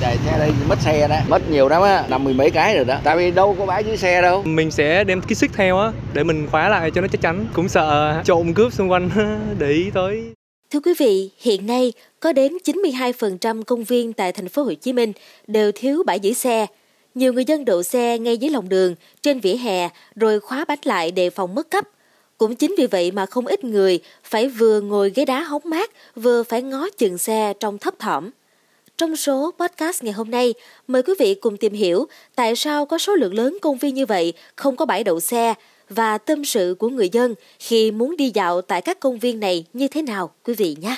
Chạy xe đây mất xe đó, mất nhiều lắm á, năm mười mấy cái rồi đó. Tại vì đâu có bãi dưới xe đâu. Mình sẽ đem cái xích theo á để mình khóa lại cho nó chắc chắn. Cũng sợ trộm cướp xung quanh để ý tới. Thưa quý vị, hiện nay có đến 92% công viên tại thành phố Hồ Chí Minh đều thiếu bãi giữ xe. Nhiều người dân đậu xe ngay dưới lòng đường, trên vỉa hè rồi khóa bánh lại đề phòng mất cắp. Cũng chính vì vậy mà không ít người phải vừa ngồi ghế đá hóng mát, vừa phải ngó chừng xe trong thấp thỏm. Trong số podcast ngày hôm nay, mời quý vị cùng tìm hiểu tại sao có số lượng lớn công viên như vậy không có bãi đậu xe và tâm sự của người dân khi muốn đi dạo tại các công viên này như thế nào quý vị nhé.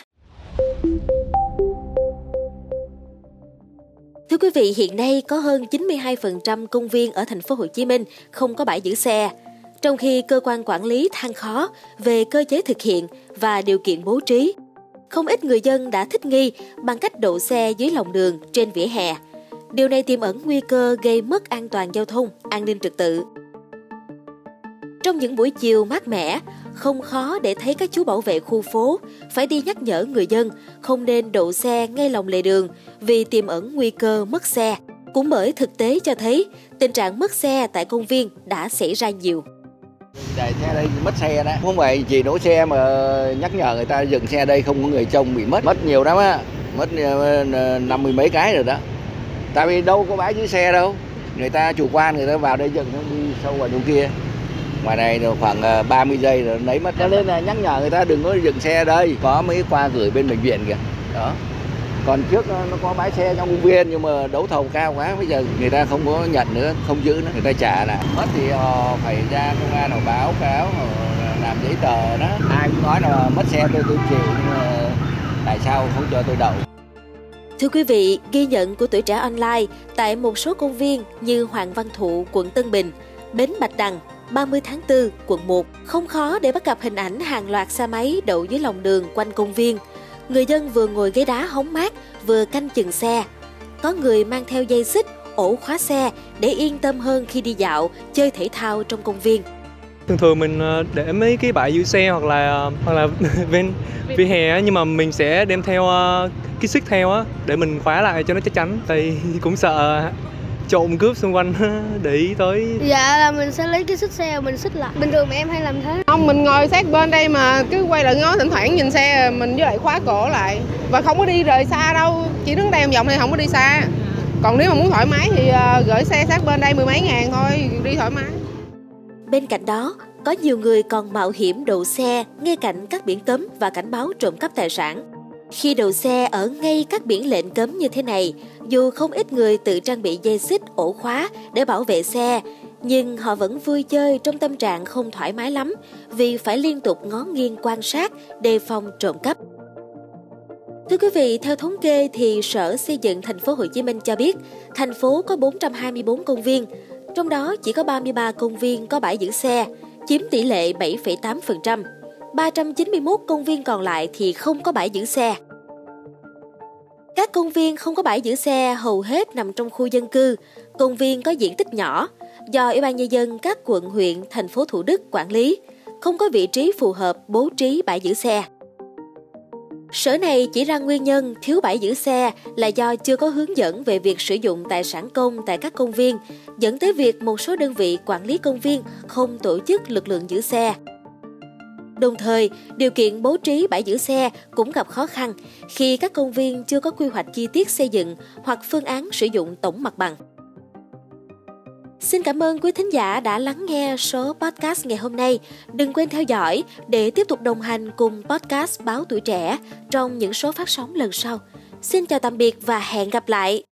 Thưa quý vị, hiện nay có hơn 92% công viên ở thành phố Hồ Chí Minh không có bãi giữ xe, trong khi cơ quan quản lý than khó về cơ chế thực hiện và điều kiện bố trí. Không ít người dân đã thích nghi bằng cách đậu xe dưới lòng đường trên vỉa hè. Điều này tiềm ẩn nguy cơ gây mất an toàn giao thông, an ninh trật tự. Trong những buổi chiều mát mẻ, không khó để thấy các chú bảo vệ khu phố phải đi nhắc nhở người dân không nên đậu xe ngay lòng lề đường vì tiềm ẩn nguy cơ mất xe. Cũng bởi thực tế cho thấy tình trạng mất xe tại công viên đã xảy ra nhiều. Chạy xe đây mất xe đó, không phải chỉ đỗ xe mà nhắc nhở người ta dừng xe đây không có người trông bị mất, mất nhiều lắm á, mất ờ, năm mươi mấy cái rồi đó. Tại vì đâu có bãi dưới xe đâu, người ta chủ quan người ta vào đây dừng nó đi sâu vào chỗ kia. Ngoài này khoảng 30 ờ, giây rồi lấy mất. Cho nên là nhắc nhở người ta đừng có dừng xe đây. Có mấy qua gửi bên bệnh viện kìa. Đó còn trước ờ, nó có bãi xe trong công viên nhưng mà đấu thầu cao quá bây giờ người ta không có nhận nữa không giữ nữa người ta trả lại. Mất thì họ phải ra công an họ báo cáo họ làm giấy tờ đó. Ai cũng nói là mất xe tôi tôi chịu nhưng mà tại sao không cho tôi đậu? Thưa quý vị, ghi nhận của tuổi trẻ online tại một số công viên như Hoàng Văn Thụ, quận Tân Bình, Bến Bạch Đằng, 30 tháng 4, quận 1, không khó để bắt gặp hình ảnh hàng loạt xe máy đậu dưới lòng đường quanh công viên. Người dân vừa ngồi ghế đá hóng mát, vừa canh chừng xe. Có người mang theo dây xích, ổ khóa xe để yên tâm hơn khi đi dạo, chơi thể thao trong công viên. Thường thường mình ờ, để mấy cái bãi giữ xe hoặc là ờ, hoặc là bên vỉa hè nhưng mà mình sẽ đem theo ờ, cái xích theo á để mình khóa lại cho nó chắc chắn. Tại cũng sợ trộm cướp xung quanh để ý tới. Dạ là mình sẽ lấy cái xích xe mình xích lại. Bình thường em hay làm thế? Không mình ngồi sát bên đây mà cứ quay lại ngó thỉnh thoảng nhìn xe mình với lại khóa cổ lại. Và không có đi rời xa đâu chỉ đứng đây vòng thì không có đi xa. Còn nếu mà muốn thoải mái thì uh, gửi xe sát bên đây mười mấy ngàn thôi đi thoải mái. Bên cạnh đó có nhiều người còn mạo hiểm đậu xe ngay cạnh các biển cấm và cảnh báo trộm cắp tài sản khi đậu xe ở ngay các biển lệnh cấm như thế này, dù không ít người tự trang bị dây xích, ổ khóa để bảo vệ xe, nhưng họ vẫn vui chơi trong tâm trạng không thoải mái lắm vì phải liên tục ngó nghiêng quan sát, đề phòng trộm cắp. Thưa quý vị, theo thống kê thì Sở Xây dựng thành phố Hồ Chí Minh cho biết, thành phố có 424 công viên, trong đó chỉ có 33 công viên có bãi giữ xe, chiếm tỷ lệ 7,8%. 391 công viên còn lại thì không có bãi giữ xe. Các công viên không có bãi giữ xe hầu hết nằm trong khu dân cư, công viên có diện tích nhỏ, do Ủy ban Nhân dân các quận huyện, thành phố Thủ Đức quản lý, không có vị trí phù hợp bố trí bãi giữ xe. Sở này chỉ ra nguyên nhân thiếu bãi giữ xe là do chưa có hướng dẫn về việc sử dụng tài sản công tại các công viên, dẫn tới việc một số đơn vị quản lý công viên không tổ chức lực lượng giữ xe. Đồng thời, điều kiện bố trí bãi giữ xe cũng gặp khó khăn khi các công viên chưa có quy hoạch chi tiết xây dựng hoặc phương án sử dụng tổng mặt bằng. Xin cảm ơn quý thính giả đã lắng nghe số podcast ngày hôm nay. Đừng quên theo dõi để tiếp tục đồng hành cùng podcast Báo Tuổi Trẻ trong những số phát sóng lần sau. Xin chào tạm biệt và hẹn gặp lại!